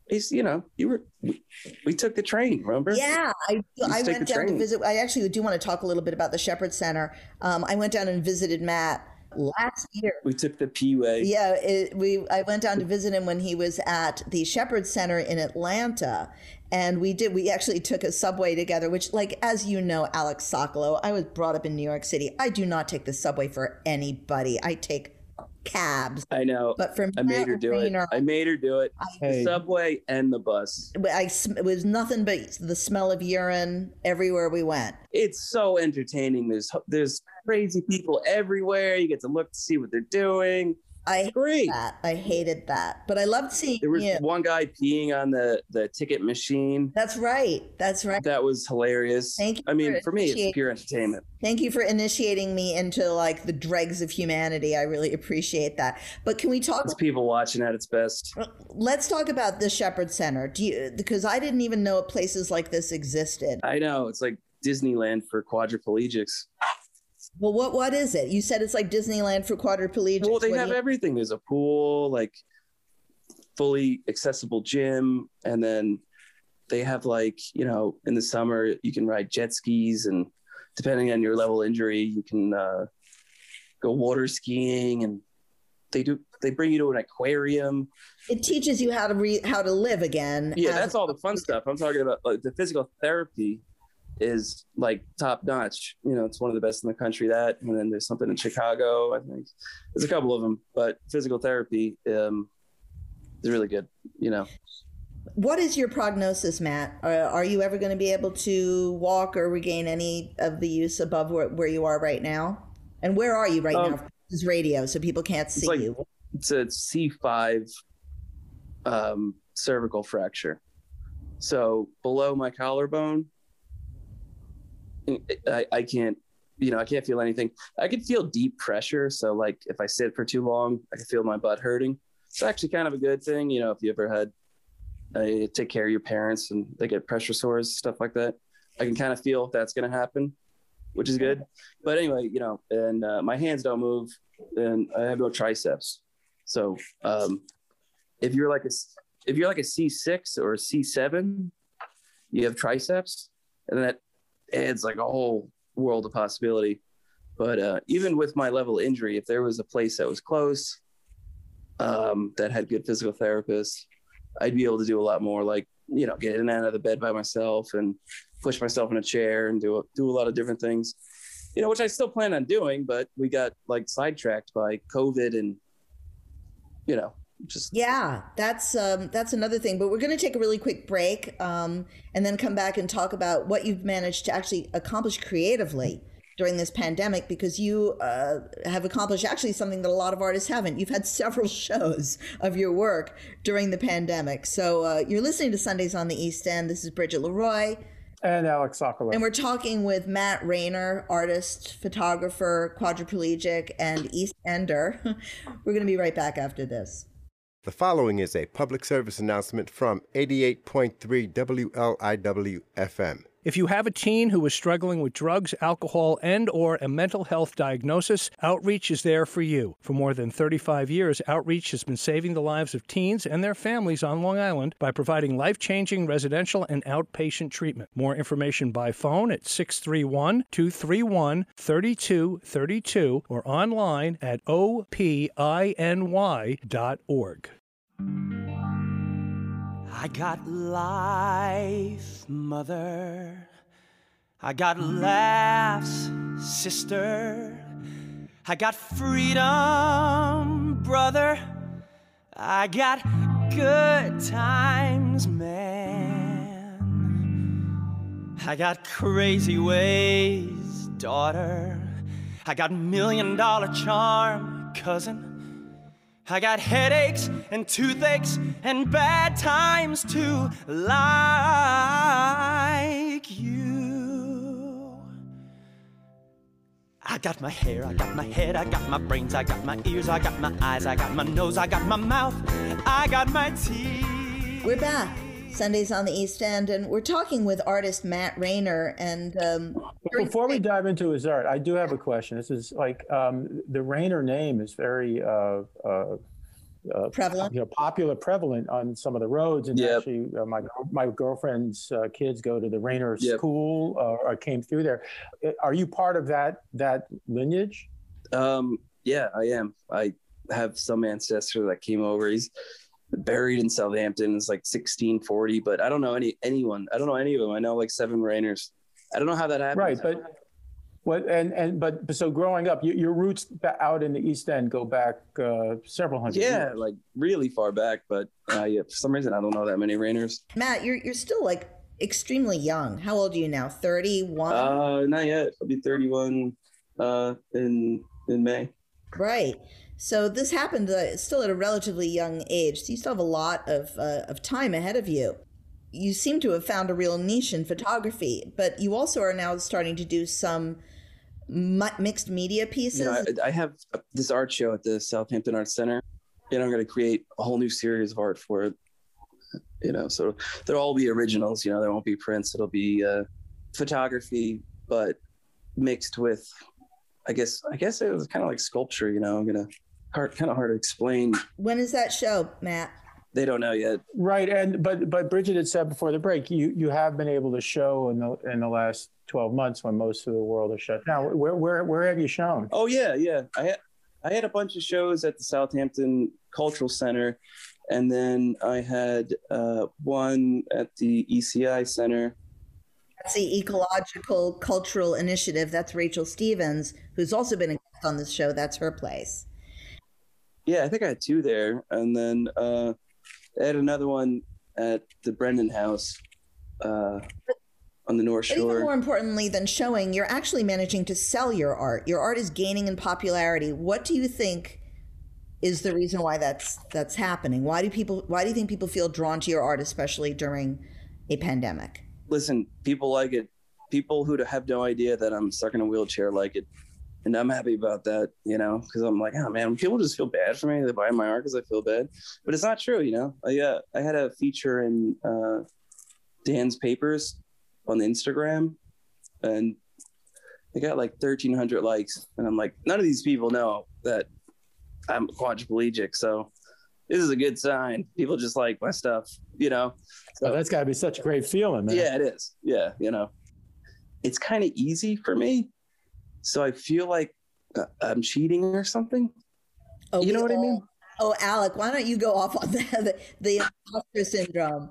Speaker 3: it's, you know, you were we, we took the train. Remember?
Speaker 1: Yeah, I, I went down to visit. I actually do want to talk a little bit about the Shepherd Center. Um, I went down and visited Matt last year.
Speaker 3: We took the P way.
Speaker 1: Yeah, it, we. I went down to visit him when he was at the Shepherd Center in Atlanta, and we did. We actually took a subway together. Which, like as you know, Alec Sokolow, I was brought up in New York City. I do not take the subway for anybody. I take cabs.
Speaker 3: I know.
Speaker 1: But from
Speaker 3: I made her do
Speaker 1: Raynor,
Speaker 3: it. I made her do it. The subway and the bus.
Speaker 1: I, it was nothing but the smell of urine everywhere we went.
Speaker 3: It's so entertaining. There's there's crazy people everywhere. You get to look to see what they're doing.
Speaker 1: I
Speaker 3: Great.
Speaker 1: that. I hated that, but I loved seeing
Speaker 3: There was
Speaker 1: you.
Speaker 3: one guy peeing on the the ticket machine.
Speaker 1: That's right. That's right.
Speaker 3: That was hilarious.
Speaker 1: Thank you
Speaker 3: I mean,
Speaker 1: for
Speaker 3: for me, it's pure entertainment.
Speaker 1: Thank you for initiating me into like the dregs of humanity. I really appreciate that. But can we talk?
Speaker 3: It's people watching at its best.
Speaker 1: Uh, let's talk about the Shepherd Center. Do you? Because I didn't even know places like this existed.
Speaker 3: I know it's like Disneyland for quadriplegics.
Speaker 1: Well, what what is it? You said it's like Disneyland for quadriplegics.
Speaker 3: Well, they
Speaker 1: What
Speaker 3: have
Speaker 1: you-
Speaker 3: everything. There's a pool, like fully accessible gym, and then they have like you know in the summer you can ride jet skis, and depending on your level of injury, you can uh, go water skiing, and they do they bring you to an aquarium.
Speaker 1: It teaches you how to re, how to live again.
Speaker 3: Yeah,
Speaker 1: as-
Speaker 3: that's all the fun stuff. I'm talking about like the physical therapy is like top notch. You know, it's one of the best in the country. That, and then there's something in Chicago. I think there's a couple of them, but physical therapy um, is really good. You know,
Speaker 1: What is your prognosis, Matt? Are, are you ever going to be able to walk or regain any of the use above where, where you are right now? And where are you right
Speaker 3: Um,
Speaker 1: now? This is radio, so people can't see
Speaker 3: like-
Speaker 1: you.
Speaker 3: it's a C5 um, cervical fracture. So below my collarbone, I, I can't, you know, I can't feel anything. I can feel deep pressure. So like if I sit for too long, I can feel my butt hurting. It's actually kind of a good thing, you know, if you ever had uh, take care of your parents and they get pressure sores, stuff like that. I can kind of feel that's going to happen, which is good. But anyway, you know, and uh, my hands don't move, and I have no triceps. So um, if you're like a if you're like a C6 or a C7, you have triceps, and that adds like a whole world of possibility. But uh, even with my level of injury, if there was a place that was close, um, that had good physical therapists, I'd be able to do a lot more, like you know, get in and out of the bed by myself and push myself in a chair and do a, do a lot of different things, you know, which I still plan on doing. But we got like sidetracked by COVID and you know, just
Speaker 1: Yeah, that's um, that's another thing. But we're going to take a really quick break um, and then come back and talk about what you've managed to actually accomplish creatively during this pandemic because you uh, have accomplished actually something that a lot of artists haven't. You've had several shows of your work during the pandemic. So uh, you're listening to Sundays on the East End. This is Bridget Leroy.
Speaker 2: And Alec Sokolow.
Speaker 1: And we're talking with Matt Raynor, artist, photographer, quadriplegic, and East Ender. we're going to be right back after this.
Speaker 5: The following is a public service announcement from 88.3 WLIW FM.
Speaker 6: If you have a teen who is struggling with drugs, alcohol, and or a mental health diagnosis, Outreach is there for you. For more than 35 years, Outreach has been saving the lives of teens and their families on Long Island by providing life-changing residential and outpatient treatment. More information by phone at 631-231-3232 or online at opiny.org.
Speaker 7: I got life, mother. I got laughs, sister. I got freedom, brother. I got good times, man. I got crazy ways, daughter. I got million dollar charm, cousin. I got headaches and toothaches and bad times too, like you. I got my hair, I got my head, I got my brains, I got my ears, I got my eyes, I got my nose, I got my mouth, I got my teeth.
Speaker 1: We're back. Sundays on the East End, and we're talking with artist Matt Raynor. And um,
Speaker 2: before we dive into his art, I do have a question. This is like um, the Raynor name is very uh, uh, uh,
Speaker 1: prevalent,
Speaker 2: you know, popular, prevalent on some of the roads. And
Speaker 3: Yep.
Speaker 2: actually, uh, my my girlfriend's uh, kids go to the Raynor
Speaker 3: Yep.
Speaker 2: school uh, or came through there. Uh, Are you part of that that lineage?
Speaker 3: Um, yeah, I am. I have some ancestor that came over. He's buried in Southampton. It's like 1640, but I don't know any anyone. I don't know any of them. I know like seven Raynors. I don't know how that happened.
Speaker 2: Right, but what and and but but so growing up, you, your roots out in the East End go back uh, several hundred
Speaker 3: yeah,
Speaker 2: years.
Speaker 3: like really far back. But uh, yeah, for some reason I don't know that many Raynors.
Speaker 1: Matt, you're you're still like extremely young. How old are you now? Thirty-one.
Speaker 3: Uh, not yet. I'll be 31 uh, in in May.
Speaker 1: Right. So this happened uh, still at a relatively young age. So you still have a lot of uh, of time ahead of you. You seem to have found a real niche in photography, but you also are now starting to do some mi- mixed media pieces.
Speaker 3: You know, I, I have this art show at the Southampton Arts Center, and I'm going to create a whole new series of art for it. You know, so there'll all be originals. You know, there won't be prints. It'll be uh, photography, but mixed with, I guess, I guess it was kind of like sculpture. You know, I'm gonna hard, kind of hard to explain.
Speaker 1: when is that show, Matt?
Speaker 3: They don't know yet.
Speaker 2: Right, and but but Bridget had said before the break, you you have been able to show in the in the last twelve months when most of the world is shut down. Where where where have you shown?
Speaker 3: Oh yeah, yeah. I had I had a bunch of shows at the Southampton Cultural Center, and then I had uh, one at the ECI Center.
Speaker 1: That's the Ecological Cultural Initiative. That's Rachel Stevens, who's also been a guest on this show. That's her place.
Speaker 3: Yeah, I think I had two there, and then uh, I had another one at the Brendan House uh, on the North Shore.
Speaker 1: But even more importantly than showing, you're actually managing to sell your art. Your art is gaining in popularity. What do you think is the reason why that's that's happening? Why do people why do you think people feel drawn to your art especially during a pandemic?
Speaker 3: Listen, people like it. People who have no idea that I'm stuck in a wheelchair like it, and I'm happy about that. You know, because I'm like, oh man, people just feel bad for me. They buy my art because I feel bad, but it's not true. You know, I uh, I had a feature in uh, Dan's papers on Instagram, and they got like 1,300 likes, and I'm like, none of these people know that I'm quadriplegic, so this is a good sign. People just like my stuff, you know.
Speaker 2: Oh, that's got to be such a great feeling, man.
Speaker 3: Yeah, it is. Yeah, you know, it's kind of easy for me, so I feel like uh, I'm cheating or something.
Speaker 1: Oh,
Speaker 3: You know what I mean?
Speaker 1: Oh, Alec, why don't you go off on the the, the imposter syndrome?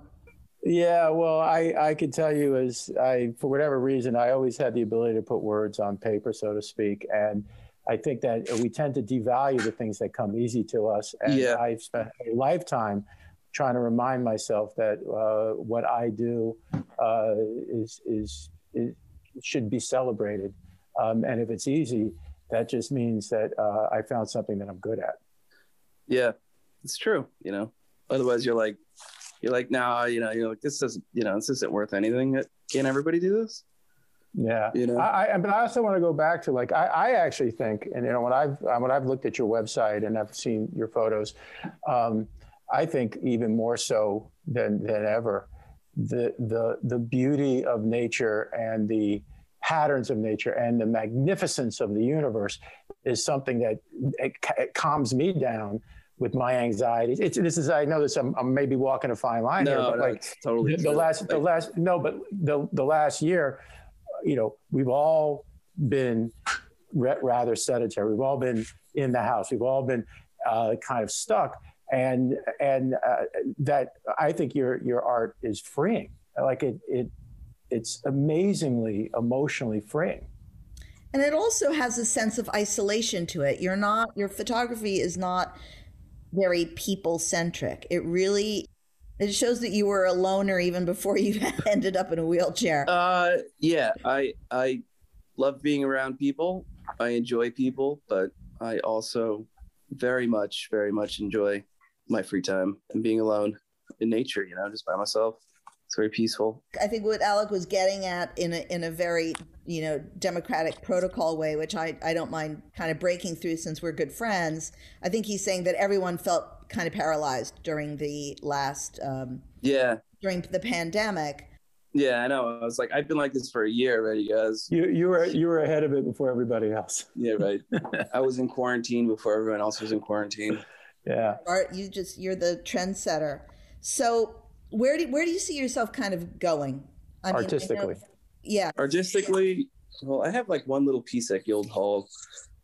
Speaker 2: Yeah, well, I I can tell you as I for whatever reason I always had the ability to put words on paper, so to speak, and I think that we tend to devalue the things that come easy to us. And
Speaker 3: Yeah.
Speaker 2: I've spent a lifetime trying to remind myself that uh, what I do uh, is, is is should be celebrated, um, and if it's easy, that just means that uh, I found something that I'm good at.
Speaker 3: Yeah, it's true. You know, otherwise you're like, you're like, nah, you know, you're like, this doesn't, you know, this isn't worth anything. Can't everybody do this?
Speaker 2: Yeah,
Speaker 3: You know?
Speaker 2: I, I but I also want to go back to like I, I actually think, and you know, when I've uh, when I've looked at your website and I've seen your photos, um, I think even more so than than ever, the the the beauty of nature and the patterns of nature and the magnificence of the universe is something that it, it calms me down with my anxieties. It's this is I know this I'm, I'm maybe walking a fine line here, but
Speaker 3: no,
Speaker 2: like
Speaker 3: totally
Speaker 2: the, the last the last no but the the last year you know we've all been ra- rather sedentary. We've all been in the house. We've all been uh, kind of stuck. And and uh, that i think your your art is freeing. Like it it it's amazingly emotionally freeing
Speaker 1: And it also has a sense of isolation to it. You're not your photography is not very people centric. It really it shows that you were a loner even before you ended up in a wheelchair.
Speaker 3: Uh, yeah, I I love being around people. I enjoy people, but I also very much, very much enjoy my free time and being alone in nature. You know, just by myself. It's very peaceful.
Speaker 1: I think what Alec was getting at in a in a very you know democratic protocol way, which I I don't mind kind of breaking through since we're good friends. I think he's saying that everyone felt kind of paralyzed during the last um,
Speaker 3: Yeah,
Speaker 1: during the pandemic.
Speaker 3: yeah, I know. I was like, I've been like this for a year already, guys.
Speaker 2: You you were you were ahead of it before everybody else.
Speaker 3: Yeah, right. I was in quarantine before everyone else was in quarantine.
Speaker 2: Yeah.
Speaker 1: Art, you just you're the trendsetter. So where do where do you see yourself kind of going? I mean, I know-
Speaker 2: Artistically.
Speaker 1: yeah.
Speaker 3: Artistically, well, I have like one little piece at Guildhall,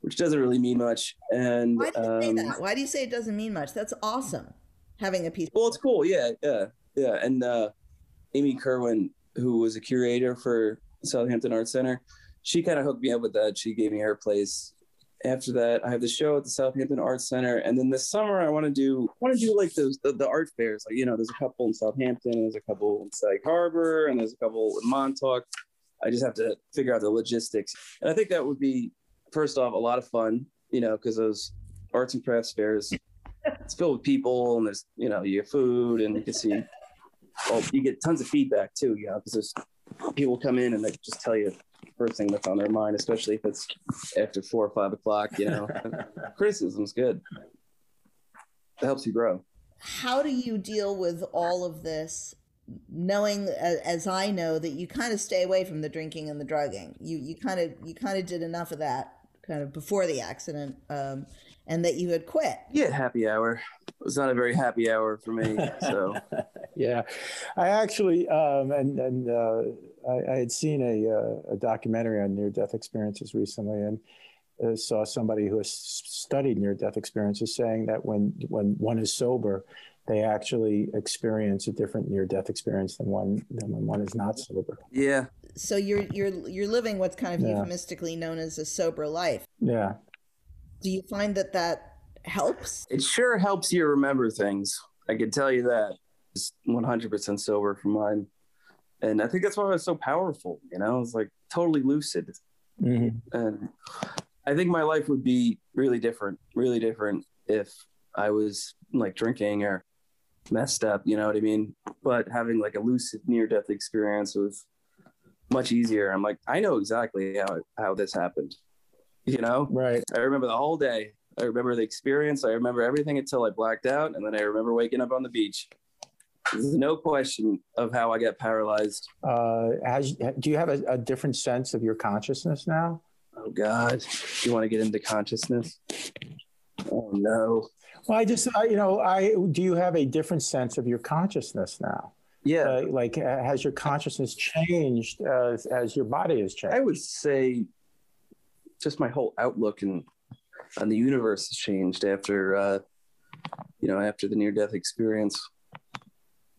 Speaker 3: which doesn't really mean much. And
Speaker 1: Why do you say
Speaker 3: um,
Speaker 1: that? Why do you say it doesn't mean much? That's awesome. Having a piece.
Speaker 3: Well, it's cool. Yeah, yeah, yeah. And uh, Amy Kirwin, who was a curator for Southampton Art Center, she kind of hooked me up with that. She gave me her place. After that, I have the show at the Southampton arts Center, and then this summer I want to do I want to do like those the, the art fairs. Like you know, there's a couple in Southampton, there's a couple in Sag Harbor, and there's a couple in Montauk. I just have to figure out the logistics, and I think that would be first off a lot of fun. You know, because those arts and crafts fairs it's filled with people and there's you know you get food and you can see well you get tons of feedback too you know because there's people come in and they just tell you first thing that's on their mind especially if it's after four or five o'clock you know. Criticism's good. It helps you grow.
Speaker 1: How do you deal with all of this, knowing as, as I know that you kind of stay away from the drinking and the drugging? You you kind of you kind of did enough of that kind of before the accident, um, and that you had quit.
Speaker 3: yeah happy hour. It was not a very happy hour for me so.
Speaker 2: Yeah, I actually um, and and uh, I, I had seen a, uh, a documentary on near-death experiences recently, and uh, saw somebody who has studied near-death experiences saying that when when one is sober, they actually experience a different near-death experience than one than when one is not sober.
Speaker 3: yeah
Speaker 1: So you're you're you're living what's kind of
Speaker 2: Yeah.
Speaker 1: euphemistically known as a sober life.
Speaker 2: Yeah,
Speaker 1: Do you find that that helps?
Speaker 3: it sure helps you remember things i can tell you that it's 100% sober for mine and i think that's why it was so powerful you know it's like totally lucid
Speaker 2: hmm
Speaker 3: and I think my life would be really different, really different if I was like drinking or messed up, you know what I mean? But having like a lucid near death experience was much easier. I'm like, I know exactly how how this happened. You know?
Speaker 2: right.
Speaker 3: I remember the whole day. I remember the experience. I remember everything until I blacked out and then I remember waking up on the beach. There's no question of how I got paralyzed.
Speaker 2: Uh, has do you have a, a different sense of your consciousness now?
Speaker 3: Oh God. You want to get into consciousness? Oh no.
Speaker 2: Well, I just, I, you know, I do you have a different sense of your consciousness now?
Speaker 3: Yeah.
Speaker 2: Uh, like, uh, has your consciousness changed as, as your body has changed?
Speaker 3: I would say just my whole outlook and on the universe has changed after uh you know after the near death experience.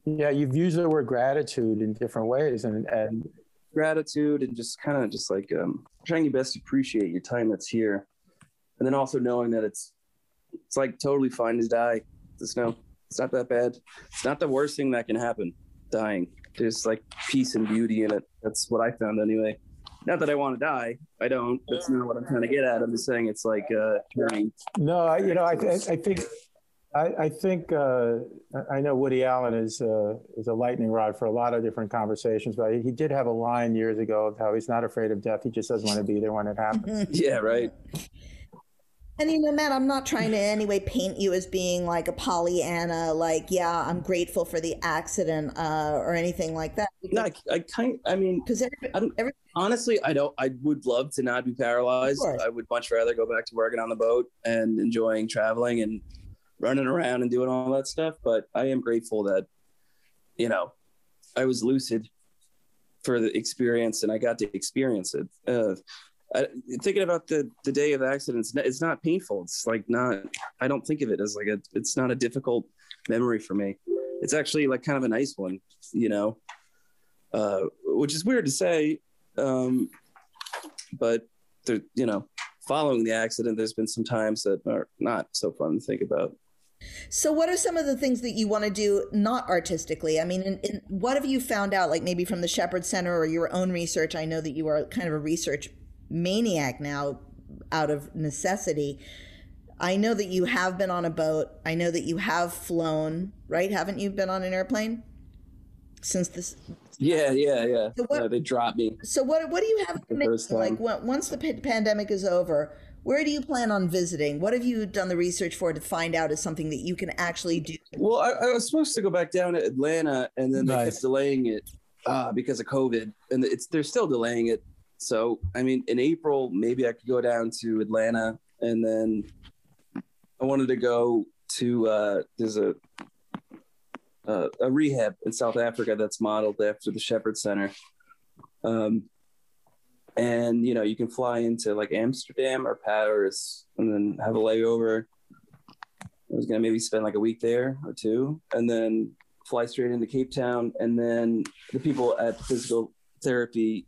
Speaker 2: Yeah, you've used the word gratitude in different ways, and and
Speaker 3: Gratitude and just kind of just like um trying your best to appreciate your time that's here. And then also knowing that it's it's like totally fine to die. There's no it's not that bad. It's not the worst thing that can happen, dying. There's like peace and beauty in it. That's what I found anyway. Not that I want to die. I don't. That's not what I'm trying to get at. I'm just saying it's like uh turning
Speaker 2: no, I, you know, I, I, I think, I, I think, uh, I know Woody Allen is uh, is a lightning rod for a lot of different conversations, but he did have a line years ago of how he's not afraid of death. He just doesn't want to be there when it happens.
Speaker 3: Yeah, right.
Speaker 1: And you know, Matt, I'm not trying to in any way paint you as being like a Pollyanna, like, yeah, I'm grateful for the accident uh, or anything like that.
Speaker 3: No, I, I kind. I mean,
Speaker 1: Because every,
Speaker 3: I'm-
Speaker 1: every,
Speaker 3: honestly, I don't. I would love to not be paralyzed. I would much rather go back to working on the boat and enjoying traveling and running around and doing all that stuff. But I am grateful that, you know, I was lucid for the experience and I got to experience it. Uh, I, thinking about the the day of accidents, it's not, painful. It's like not. I don't think of it as like a. It's not a difficult memory for me. It's actually like kind of a nice one, you know, uh, which is weird to say. Um, but there, you know, following the accident, there's been some times that are not so fun to think about.
Speaker 1: So, what are some of the things that you want to do not artistically? I mean, in, in, what have you found out, like maybe from the Shepherd Center or your own research? I know that you are kind of a research maniac now out of necessity. I know that you have been on a boat. I know that you have flown, right? Haven't you been on an airplane since this?
Speaker 3: Yeah, yeah, yeah.
Speaker 1: So what-
Speaker 3: Yeah, they dropped me.
Speaker 1: So, what what do you have
Speaker 3: The first time.
Speaker 1: like when, once the pandemic is over? Where do you plan on visiting? What have you done the research for to find out is something that you can actually do?
Speaker 3: Well, I, I was supposed to go back down to Atlanta, and then they
Speaker 2: Nice.
Speaker 3: kept delaying it uh, because of COVID, and it's they're still delaying it. So, I mean, in April, maybe I could go down to Atlanta, and then I wanted to go to uh, there's a uh, a rehab in South Africa that's modeled after the Shepherd Center. Um, and you know, you can fly into like Amsterdam or Paris, and then have a layover. I was gonna maybe spend like a week there or two, and then fly straight into Cape Town, and then the people at physical therapy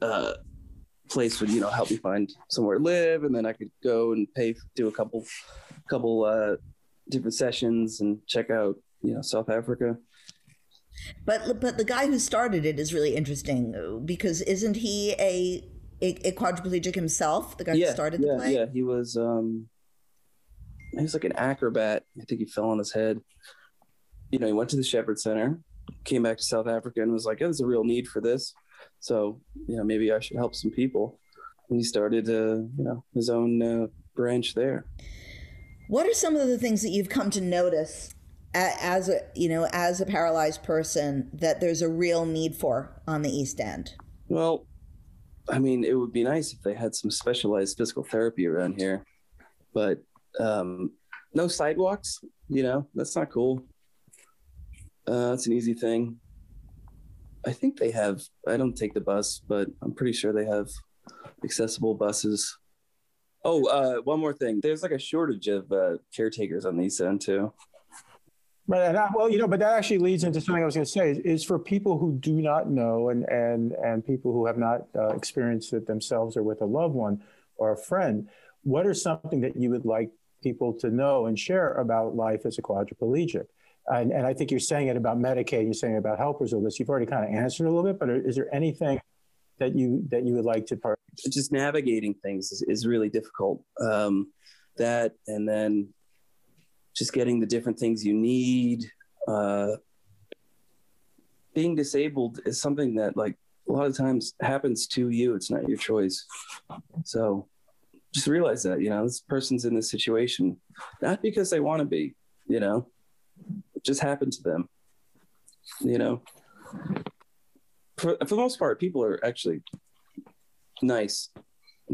Speaker 3: uh, place would you know help me find somewhere to live, and then I could go and pay do a couple couple uh, different sessions and check out you know South Africa.
Speaker 1: But but the guy who started it is really interesting because isn't he a a, a quadriplegic himself? The guy who started
Speaker 3: yeah,
Speaker 1: the play.
Speaker 3: Yeah, he was um he was like an acrobat. I think he fell on his head. You know, he went to the Shepherd Center, came back to South Africa and was like, oh, there's a real need for this. So, you know, maybe I should help some people. And he started uh, you know, his own uh, branch there.
Speaker 1: What are some of the things that you've come to notice as a you know as a paralyzed person that there's a real need for on the East End?
Speaker 3: Well, I mean, it would be nice if they had some specialized physical therapy around here, but um, no sidewalks. You know, that's not cool. Uh, that's an easy thing. I think they have. I don't take the bus, but I'm pretty sure they have accessible buses. Oh, uh, one more thing. There's like a shortage of uh, caretakers on the East End too.
Speaker 2: Right. And I, well, you know, but that actually leads into something I was going to say is, is for people who do not know and and and people who have not uh, experienced it themselves or with a loved one or a friend. What are something that you would like people to know and share about life as a quadriplegic? And, and I think you're saying it about Medicaid. You're saying about helpers. This. You've already kind of answered a little bit, but is there anything that you that you would like to part?
Speaker 3: just navigating things is, is really difficult. Um, that and then just getting the different things you need. Uh, being disabled is something that like a lot of times happens to you. It's not your choice. So just realize that, you know, this person's in this situation, not because they want to be, you know, it just happened to them, you know. For, for the most part, people are actually nice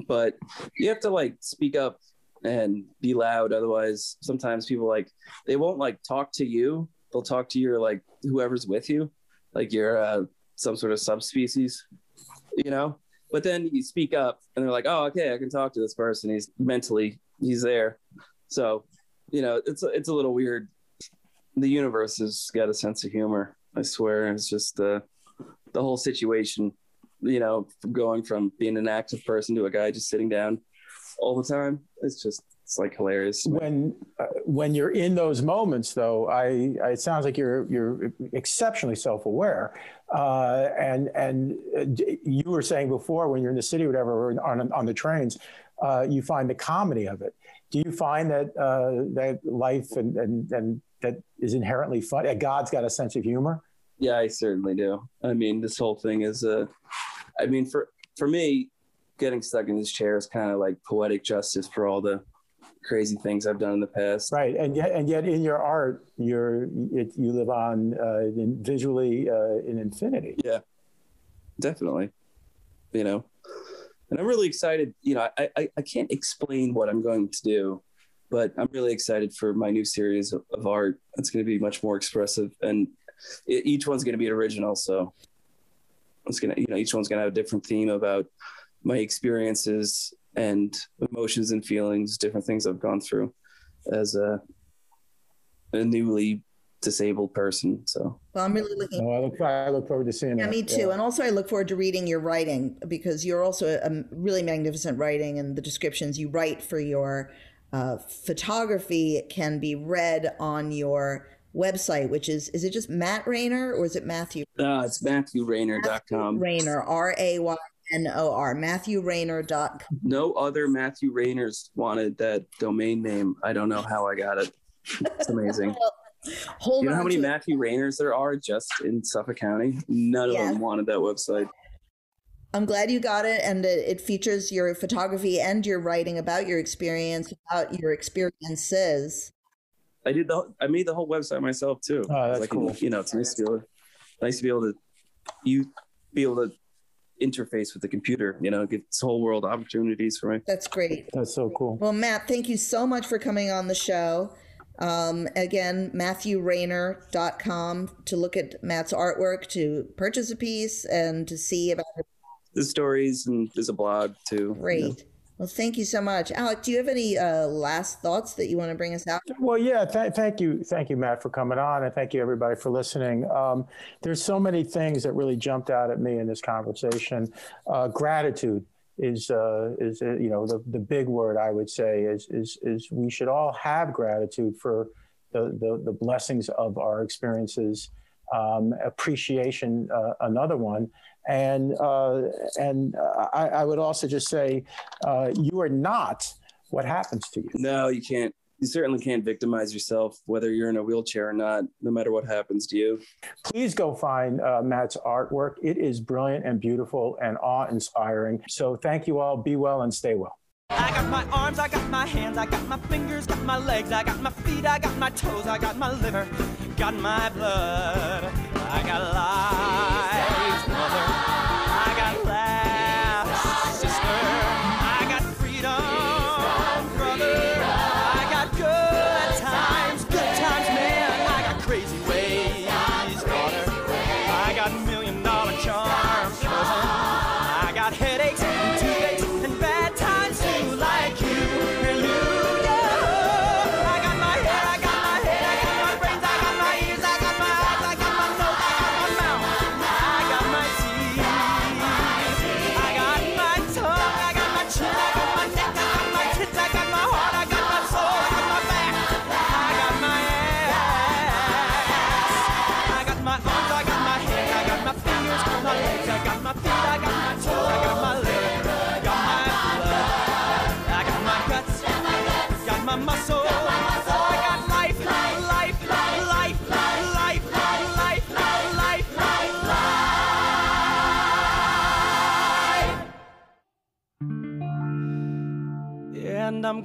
Speaker 3: but you have to like speak up and be loud. Otherwise sometimes people like they won't like talk to you. They'll talk to your like whoever's with you like you're uh, some sort of subspecies you know? But then you speak up and they're like oh okay i can talk to this person. He's mentally he's there. So you know it's it's a little weird. The universe has got a sense of humor i swear. It's just uh, the whole situation you know, going from being an active person to a guy just sitting down all the time. It's just, it's like hilarious.
Speaker 2: when uh, when you're in those moments though I, I it sounds like you're you're exceptionally self-aware uh, and and uh, you were saying before when you're in the city or whatever or on on the trains uh, you find the comedy of it do you find that uh, that life and, and and that is inherently fun uh, God's got a sense of humor
Speaker 3: Yeah, I certainly do. I mean, this whole thing is, a, I mean, for, for me, getting stuck in this chair is kind of like poetic justice for all the crazy things I've done in the past.
Speaker 2: right and yet and yet in your art you're it, you live on uh, in visually uh, in infinity
Speaker 3: Yeah, definitely. You know, and I'm really excited. You know, I, I, I can't explain what I'm going to do, but I'm really excited for my new series of, of art. It's going to be much more expressive, and e- each one's going to be an original. So it's gonna, you know, each one's going to have a different theme about my experiences and emotions and feelings, different things I've gone through as a, a newly disabled person. So
Speaker 1: Well, I'm really looking.
Speaker 2: oh, I look I look forward to seeing
Speaker 1: Yeah,
Speaker 2: that
Speaker 1: me too. And also, I look forward to reading your writing because you're also a, a really magnificent writing and the descriptions you write for your uh, photography can be read on your website, which is is it just Matt raynor or is it Matthew?
Speaker 3: Uh, it's MatthewRaynor.com.
Speaker 1: raynor R A Y N O R, MatthewRaynor.com.
Speaker 3: No other Matthew Raynors wanted that domain name. I don't know how I got it. It's amazing.
Speaker 1: Hold
Speaker 3: you know
Speaker 1: on
Speaker 3: how many. Matthew Raynors there are just in Suffolk County? None of them wanted that website.
Speaker 1: I'm glad you got it, and it, it features your photography and your writing about your experience, about your experiences.
Speaker 3: I did the I made the whole website myself too.
Speaker 2: Oh, that's
Speaker 3: I can-
Speaker 2: cool.
Speaker 3: You know, it's nice to be able to nice to be able to you be able to interface with the computer. You know, gives this whole world opportunities for me.
Speaker 1: That's great.
Speaker 2: That's so cool.
Speaker 1: Well, Matt, thank you so much for coming on the show. Um, again, MatthewRaynor.com to look at Matt's artwork, to purchase a piece, and to see about.
Speaker 3: The stories and there's a blog too.
Speaker 1: Great. Well, thank you so much. Alec, do you have any uh, last thoughts that you want to bring us out?
Speaker 2: Well, yeah. Th- thank you, thank you, Matt, for coming on, and thank you everybody for listening. Um, there's so many things that really jumped out at me in this conversation. Uh, gratitude is uh, is uh, you know the the big word I would say is is is we should all have gratitude for the the, the blessings of our experiences. Um, appreciation, uh, another one, and uh, and uh, I, I would also just say uh, you are not what happens to you.
Speaker 3: No, you can't. You certainly can't victimize yourself, whether you're in a wheelchair or not, no matter what happens to you.
Speaker 2: please go find uh, Matt's artwork. It is brilliant and beautiful and awe inspiring. So thank you all. Be well and stay well.
Speaker 7: I got my arms, I got my hands, I got my fingers, got my legs, I got my feet, I got my toes, I got my liver, got my blood, I got life,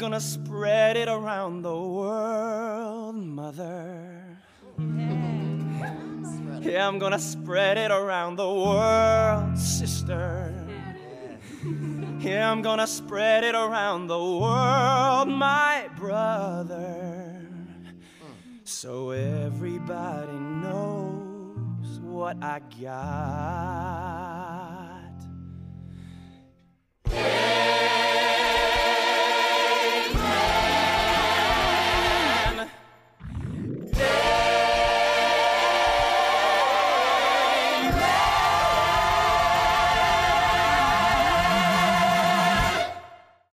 Speaker 7: gonna spread it around the world, mother. Yeah, yeah I'm gonna spread it around the world, sister. Yeah. I'm gonna spread it around the world, my brother. So everybody knows what I got. Yeah.